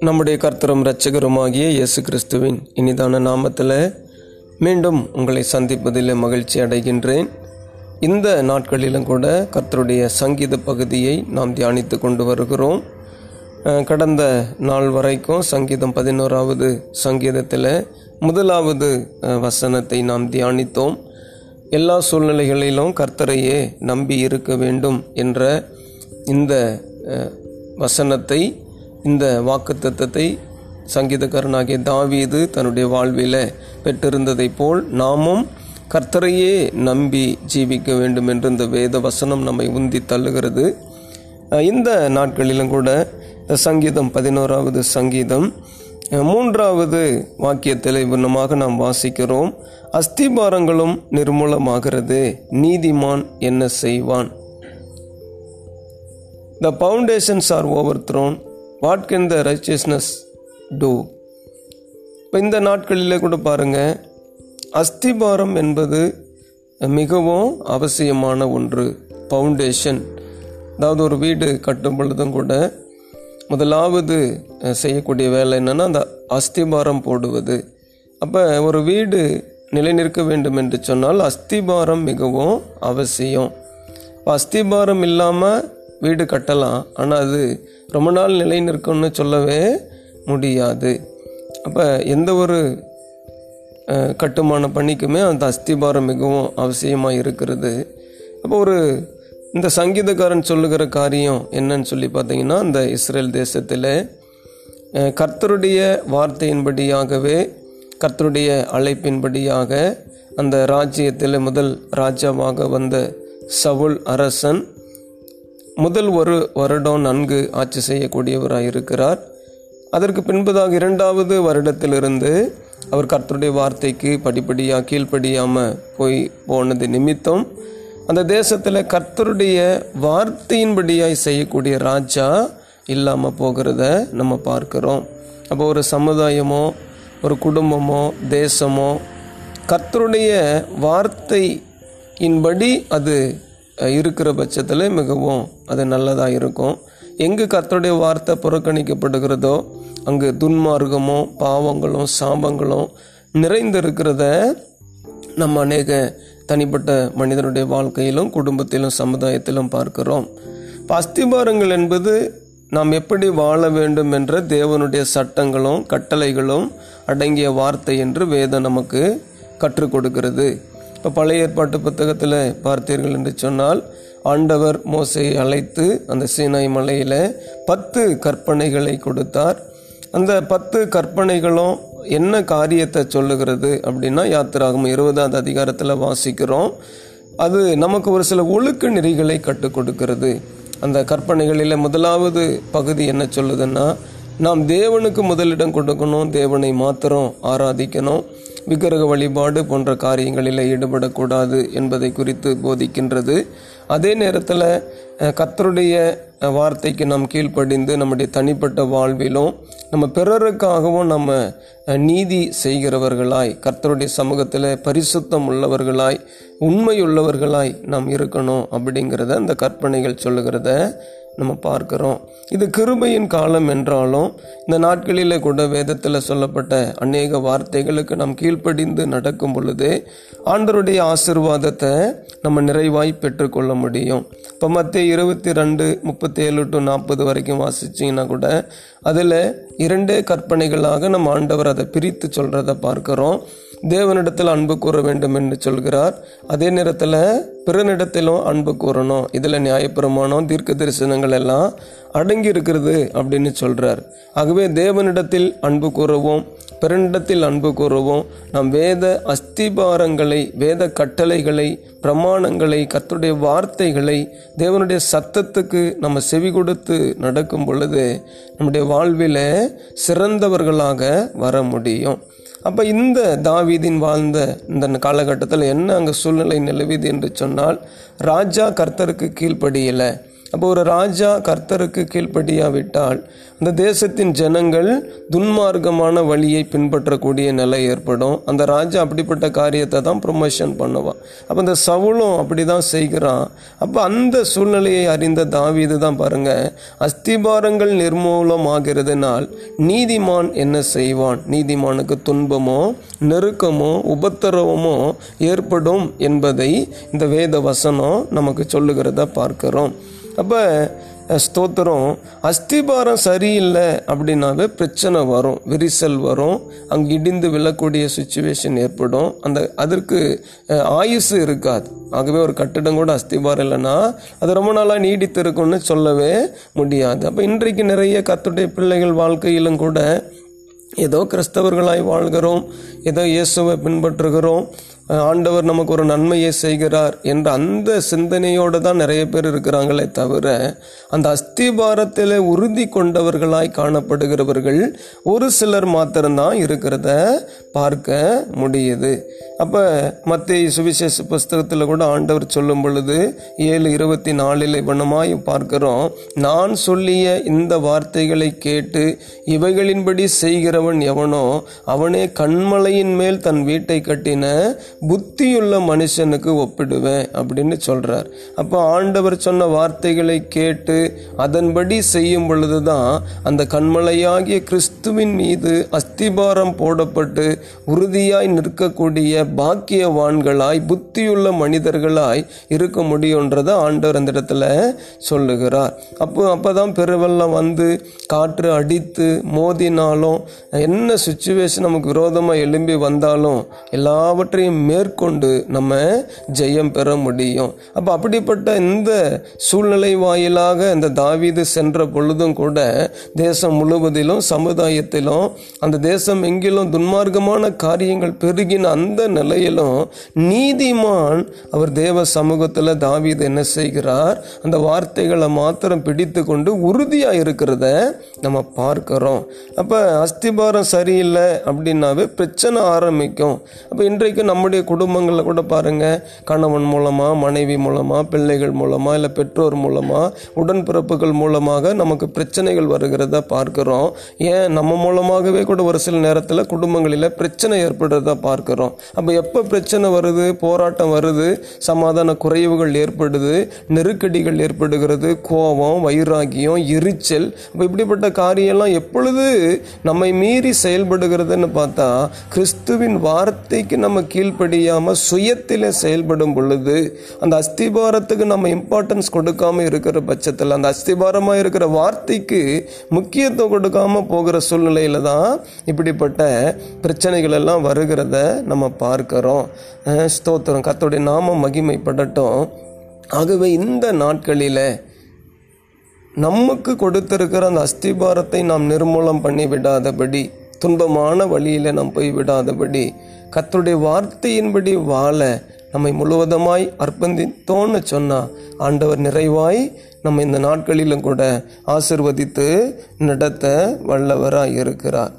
நம்முடைய கர்த்தரும் இரட்சகருமாகிய இயேசு கிறிஸ்துவின் இனிதான நாமத்தில் மீண்டும் உங்களை சந்திப்பதில் மகிழ்ச்சி அடைகின்றேன். இந்த நாட்களிலும் கூட கர்த்தருடைய சங்கீத பகுதியை நாம் தியானித்து கொண்டு வருகிறோம். கடந்த நாள் வரைக்கும் சங்கீதம் பதினோராவது சங்கீதத்தில் முதலாவது வசனத்தை நாம் தியானித்தோம். எல்லா சூழ்நிலைகளிலும் கர்த்தரையே நம்பி இருக்க வேண்டும் என்ற இந்த வசனத்தை இந்த வாக்குத்தத்தத்தை சங்கீதக்காரனாகிய தாவீது தன்னுடைய வாழ்வில் பெற்றிருந்ததைப் போல் நாமும் கர்த்தரையே நம்பி ஜீவிக்க வேண்டும் என்று இந்த வேத வசனம் நம்மை உந்தி தள்ளுகிறது. இந்த நாட்களிலும் கூட இந்த சங்கீதம் பதினோராவது சங்கீதம் மூன்றாவது வாக்கியத்தில் விண்ணமாக நாம் வாசிக்கிறோம். அஸ்திபாரங்களும் நிர்மூலமாகிறது. நீதிமான் என்ன செய்வான்? The foundations are overthrown what can the righteousness do இப்போ இந்த நாட்களில் கூட பாருங்க. அஸ்திபாரம் என்பது மிகவும் அவசியமான ஒன்று. ஃபவுண்டேஷன் அதாவது ஒரு வீடு கட்டும் பொழுதும் கூட முதலாவது செய்யக்கூடிய வேலை என்னென்னா அந்த அஸ்திபாரம் போடுவது. அப்போ ஒரு வீடு நிலைநிற்க வேண்டும் என்று சொன்னால் அஸ்திபாரம் மிகவும் அவசியம். இப்போ அஸ்திபாரம் இல்லாமல் வீடு கட்டலாம் ஆனால் அது ரொம்ப நாள் நிலை நிற்கும்னு சொல்லவே முடியாது. அப்போ எந்த ஒரு கட்டுமான பணிக்குமே அந்த அஸ்திபாரம் மிகவும் அவசியமாக இருக்கிறது. அப்போ ஒரு இந்த சங்கீதக்காரன் சொல்லுகிற காரியம் என்னன்னு சொல்லி பார்த்தீங்கன்னா இந்த இஸ்ரேல் தேசத்தில் கர்த்தருடைய வார்த்தையின்படியாகவே கர்த்தருடைய அழைப்பின்படியாக அந்த ராஜ்யத்தில் முதல் ராஜாவாக வந்த சவுல் அரசன் முதல் ஒரு வருடம் நன்கு ஆட்சி செய்யக்கூடியவராக இருக்கிறார் அதற்கு பின்பதாக இரண்டாவது வருடத்திலிருந்து அவர் கர்த்தருடைய வார்த்தைக்கு படிப்படியாக கீழ்ப்படியாமல் போய் போனது நிமித்தம் அந்த தேசத்தில் கர்த்தருடைய வார்த்தையின்படியாய் செய்யக்கூடிய ராஜா இல்லாமல் போகிறத நம்ம பார்க்குறோம். அப்போ ஒரு சமுதாயமோ ஒரு குடும்பமோ தேசமோ கர்த்தருடைய வார்த்தையின்படி அது இருக்கிற பட்சத்தில் மிகவும் அது நல்லதாக இருக்கும். எங்கு கர்த்தருடைய வார்த்தை புறக்கணிக்கப்படுகிறதோ அங்கு துன்மார்க்கமும் பாவங்களும் சாபங்களும் நிறைந்திருக்கிறத நம்ம அநேக தனிப்பட்ட மனிதனுடைய வாழ்க்கையிலும் குடும்பத்திலும் சமுதாயத்திலும் பார்க்கிறோம். அஸ்திபாரங்கள் என்பது நாம் எப்படி வாழ வேண்டும் என்ற தேவனுடைய சட்டங்களும் கட்டளைகளும் அடங்கிய வார்த்தை என்று வேதம் நமக்கு கற்றுக் கொடுக்கிறது. இப்போ பழைய ஏற்பாட்டு புத்தகத்தில் பார்த்தீர்கள் என்று சொன்னால் ஆண்டவர் மோசையை அழைத்து அந்த சீனாய் மலையில் பத்து கற்பனைகளை கொடுத்தார். அந்த பத்து கற்பனைகளும் என்ன காரியத்தை சொல்லுகிறது அப்படின்னா யாத்திராகும் இருபதாவது அதிகாரத்தில் வாசிக்கிறோம். அது நமக்கு ஒரு சில ஒழுக்க நெறிகளை கற்றுக் கொடுக்கிறது. அந்த கற்பனைகளில் முதலாவது பகுதி என்ன சொல்லுதுன்னா நாம் தேவனுக்கு முதலிடம் கொடுக்கணும் தேவனை மாத்திரம் ஆராதிக்கணும். விக்கிரக வழிபாடு போன்ற காரியங்களில் ஈடுபடக்கூடாது என்பதை குறித்து போதிக்கின்றது. அதே நேரத்தில் கத்தருடைய கர்த்தருடைய வார்த்தைக்கு நாம் கீழ்ப்படிந்து நம்முடைய தனிப்பட்ட வாழ்விலும் நம்ம பிறருக்காகவும் நம்ம நீதி செய்கிறவர்களாய் கர்த்தருடைய சமூகத்தில் பரிசுத்தம் உள்ளவர்களாய் உண்மையுள்ளவர்களாய் நாம் இருக்கணும் அப்படிங்கிறத அந்த கற்பனைகள் சொல்லுகிறத நம்ம பார்க்குறோம். இது கிருபையின் காலம் என்றாலும் இந்த நாட்களில் கூட வேதத்தில் சொல்லப்பட்ட அநேக வார்த்தைகளுக்கு நாம் கீழ்ப்படிந்து நடக்கும் பொழுது ஆண்டருடைய ஆசிர்வாதத்தை நம்ம நிறைவாய் பெற்றுக்கொள்ள முடியும். இப்போ மத்திய இருபத்தி ரெண்டு முப்பத்தி ஏழு டு நாற்பது வரைக்கும் வாசிச்சிங்கன்னா கூட அதில் இரண்டே கற்பனைகளாக நம்ம ஆண்டவர் அதை பிரித்து சொல்கிறத பார்க்குறோம். தேவனிடத்தில் அன்பு கூற வேண்டும் என்று சொல்கிறார். அதே நேரத்தில் பிறனிடத்திலும் அன்பு கூறணும். இதில் நியாயப்பிரமாணம் தீர்க்க தரிசனங்கள் எல்லாம் அடங்கி இருக்கிறது அப்படின்னு சொல்கிறார் ஆகவே தேவனிடத்தில் அன்பு கூறவும் பிறனிடத்தில் அன்பு கூறவும் நாம் வேத அஸ்திபாரங்களை வேத கட்டளைகளை பிரமாணங்களை கத்துடைய வார்த்தைகளை தேவனுடைய சத்தத்துக்கு நம்ம செவி கொடுத்து நடக்கும் பொழுது நம்முடைய வாழ்வில் சிறந்தவர்களாக வர முடியும். அப்போ இந்த தாவீதின் வாழ்ந்த இந்த காலகட்டத்தில் என்ன அங்கே சூழ்நிலை நிலவுது என்று சொன்னால் ராஜா கர்த்தருக்கு கீழ்ப்படியலை. அப்போ ஒரு ராஜா கர்த்தருக்கு கீழ்ப்படியாவிட்டால் அந்த தேசத்தின் ஜனங்கள் துன்மார்க்கமான வழியை பின்பற்றக்கூடிய நிலை ஏற்படும். அந்த ராஜா அப்படிப்பட்ட காரியத்தை தான் ப்ரொமோஷன் பண்ணுவான் அப்போ அந்த சவுளும் அப்படி தான் செய்கிறான். அப்போ அந்த சூழ்நிலையை அறிந்த தாவீது தான் பாருங்க அஸ்திபாரங்கள் நிர்மூலமாகிறதுனால் நீதிமான் என்ன செய்வான்? நீதிமானுக்கு துன்பமோ நெருக்கமோ உபத்திரவமோ ஏற்படும் என்பதை இந்த வேத வசனம் நமக்கு சொல்லுகிறத பார்க்கிறோம். அப்போ ஸ்தோத்திரம் அஸ்திபாரம் சரியில்லை அப்படின்னாவே பிரச்சனை வரும் விரிசல் வரும் அங்கே இடிந்து விழக்கூடிய சுச்சுவேஷன் ஏற்படும். அந்த அதற்கு ஆயுசு இருக்காது. ஆகவே ஒரு கட்டிடம் கூட அஸ்திபாரம் இல்லைன்னா அது ரொம்ப நாளாக நீடித்து இருக்கும்னு சொல்லவே முடியாது. அப்போ இன்றைக்கு நிறைய கத்துடைய பிள்ளைகள் வாழ்க்கையிலும் கூட ஏதோ கிறிஸ்தவர்களாய் வாழ்கிறோம் ஏதோ இயேசுவை பின்பற்றுகிறோம் ஆண்டவர் நமக்கு ஒரு நன்மையை செய்கிறார் என்ற அந்த சிந்தனையோடு தான் நிறைய பேர் இருக்கிறாங்களே தவிர அந்த அஸ்திபாரத்தில் உறுதி கொண்டவர்களாய் காணப்படுகிறவர்கள் ஒரு சிலர் மாத்திரம்தான் இருக்கிறத பார்க்க முடியுது. அப்போ மத்திய சுவிசேஷ புஸ்தகத்தில் கூட ஆண்டவர் சொல்லும் பொழுது ஏழு இருபத்தி நாலில் இவனமாய் பார்க்கிறோம் நான் சொல்லிய இந்த வார்த்தைகளை கேட்டு இவைகளின்படி செய்கிறவன் எவனோ அவனே கண்மலையின் மேல் தன் வீட்டை கட்டின புத்தியுள்ள மனுஷனுக்கு ஒப்பிடுவேன் அப்படின்னு சொல்கிறார் அப்போ ஆண்டவர் சொன்ன வார்த்தைகளை கேட்டு அதன்படி செய்யும் பொழுதுதான் அந்த கண்மலையாகிய கிறிஸ்துவின் மீது அஸ்திபாரம் போடப்பட்டு உறுதியாய் நிற்கக்கூடிய பாக்கியவான்களாய் புத்தியுள்ள மனிதர்களாய் இருக்க முடியுன்றதை ஆண்டவர் அந்த இடத்துல சொல்லுகிறார். அப்போ தான் பெருவெல்லாம் வந்து காற்று அடித்து மோதினாலும் என்ன சுச்சுவேஷன் நமக்கு விரோதமாக எழும்பி வந்தாலும் எல்லாவற்றையும் மேற்கொண்டு நம்ம ஜெயம் பெற முடியும். அப்போ அப்படிப்பட்ட இந்த சூழ்நிலை வாயிலாக இந்த தாவீது சென்ற பொழுதும் கூட தேசம் முழுவதிலும் சமுதாயத்திலும் அந்த தேசம் எங்கிலும் துன்மார்க்கமான காரியங்கள் பெருகின அந்த நிலையிலும் நீதிமான் அவர் தேவ சமூகத்தில் தாவீது என்ன செய்கிறார்? அந்த வார்த்தைகளை மாத்திரம் பிடித்து கொண்டு உறுதியாக இருக்கிறத நம்ம பார்க்கிறோம். அப்போ அஸ்திபாரம் சரியில்லை அப்படின்னாவே பிரச்சனை ஆரம்பிக்கும். அப்போ இன்றைக்கு நம்முடைய குடும்பங்களில் கூட பாருங்க கணவன் மூலமாக மனைவி மூலமாக பிள்ளைகள் மூலமாக இல்லை பெற்றோர் மூலமாக உடன்பிறப்புகள் மூலமாக நமக்கு பிரச்சனைகள் வருகிறத பார்க்கிறோம். ஏன்? நம்ம மூலமாகவே கூட ஒரு சில நேரத்தில் குடும்பங்களில் பிரச்சனை ஏற்படுறத பார்க்கிறோம். அப்போ எப்போ பிரச்சனை வருது போராட்டம் வருது சமாதான குறைவுகள் ஏற்படுது நெருக்கடிகள் ஏற்படுகிறது கோபம் வைராகியம் எரிச்சல் அப்போ இப்படிப்பட்ட காரியம்லாம் எப்பொழுது நம்மை மீறி செயல்படுகிறதுன்னு பார்த்தா கிறிஸ்துவின் வார்த்தைக்கு நம்ம கீழ்ப்படியாம சுயத்தில் செயல்படும் பொழுது அந்த அஸ்திபாரத்துக்கு நம்ம இம்பார்ட்டன்ஸ் கொடுக்காம இருக்கிற பட்சத்தில் அந்த அஸ்திபாரமா இருக்கிற வார்த்தைக்கு முக்கியத்துவம் கொடுக்காம போகிற சூழ்நிலையில தான் இப்படிப்பட்ட பிரச்சனைகள் எல்லாம் வருகிறத நம்ம பார்க்குறோம். ஸ்தோத்திரம். கத்தோடைய நாமம் மகிமைப்படட்டும். ஆகவே இந்த நாட்களில் நமக்கு கொடுத்திருக்கிற அந்த அஸ்திபாரத்தை நாம் நிர்மூலம் பண்ணி விடாதபடி துன்பமான வழியில் நாம் போய் விடாதபடி கர்த்தருடைய வார்த்தையின்படி வாழ நம்மை முழுவதுமாய் அர்ப்பணித்தோன்னு சொன்னால் ஆண்டவர் நிறைவாய் நம்ம இந்த நாட்களிலும் கூட ஆசிர்வதித்து நடத்த வல்லவராக இருக்கிறார்.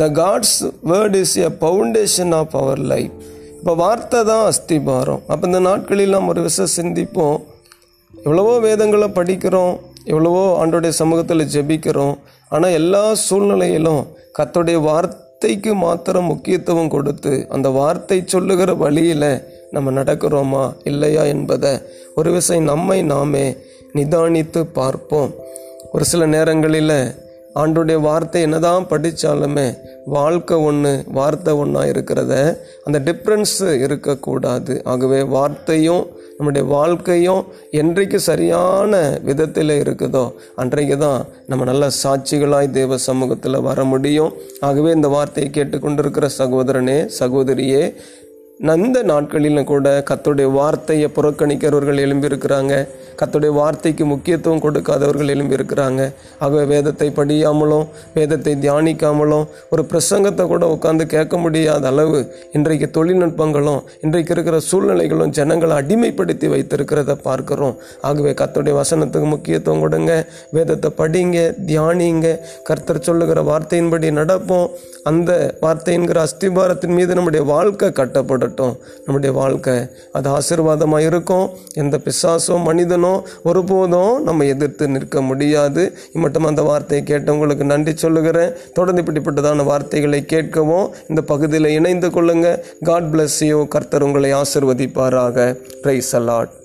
The God's word is a foundation of our life இப்போ வார்த்தை தான் அஸ்திபாரம். அப்போ இந்த நாட்களில் நாம் ஒரு விஷயம் சிந்திப்போம். எவ்வளவோ வேதங்களை படிக்கிறோம். எவ்வளவோ ஆண்டோடைய சமூகத்தில் ஜெபிக்கிறோம். ஆனால் எல்லா சூழ்நிலையிலும் கத்தோடைய வார்த்தைக்கு மாத்திரம் முக்கியத்துவம் கொடுத்து அந்த வார்த்தை சொல்லுகிற வழியில் நம்ம நடக்கிறோமா? இல்லையா என்பதை ஒரு விஷயம் நம்மை நாமே நிதானித்து பார்ப்போம். ஒரு சில நேரங்களில் ஆண்டுடைய வார்த்தை என்னதான் படித்தாலுமே வாழ்க்கை ஒன்று வார்த்தை ஒன்றா இருக்கிறத அந்த டிஃப்ரென்ஸு இருக்கக்கூடாது. ஆகவே வார்த்தையும் நம்முடைய வாழ்க்கையும் என்றைக்கு சரியான விதத்தில் இருக்குதோ அன்றைக்கு தான் நம்ம நல்ல சாட்சிகளாய் தேவ சமூகத்தில் வர முடியும். ஆகவே இந்த வார்த்தையை கேட்டுக்கொண்டிருக்கிற சகோதரனே சகோதரியே அந்த நாட்களிலும் கூட கத்துடைய வார்த்தையை புறக்கணிக்கிறவர்கள் எழும்பியிருக்கிறாங்க. கத்துடைய வார்த்தைக்கு முக்கியத்துவம் கொடுக்காதவர்கள் எழும்பியிருக்கிறாங்க. ஆகவே வேதத்தை படியாமலும் வேதத்தை தியானிக்காமலும் ஒரு பிரசங்கத்தை கூட உட்காந்து கேட்க முடியாத அளவு இன்றைக்கு தொழில்நுட்பங்களும் இன்றைக்கு இருக்கிற சூழ்நிலைகளும் ஜனங்களை அடிமைப்படுத்தி வைத்திருக்கிறத பார்க்குறோம். ஆகவே கத்துடைய வசனத்துக்கு முக்கியத்துவம் கொடுங்க. வேதத்தை படிங்க தியானிங்க. கர்த்தர் சொல்லுகிற வார்த்தையின்படி நடப்போம். அந்த வார்த்தைங்கிற அஸ்திபாரத்தின் மீது நம்முடைய வாழ்க்கை கட்டப்படும் இருக்கட்டும். நம்முடைய வாழ்க்கை அது ஆசீர்வாதமாக இருக்கும் எந்த பிசாசோ மனிதனோ ஒருபோதும் நம்ம எதிர்த்து நிற்க முடியாது. மட்டும் அந்த வார்த்தையை கேட்டவங்களுக்கு நன்றி சொல்லுகிறேன். தொடர்ந்து இப்படிப்பட்டதான வார்த்தைகளை கேட்கவும் இந்த பகுதியில் இணைந்து கொள்ளுங்க. காட் bless கர்த்தர் உங்களை ஆசிர்வதிப்பாராக. Rice allot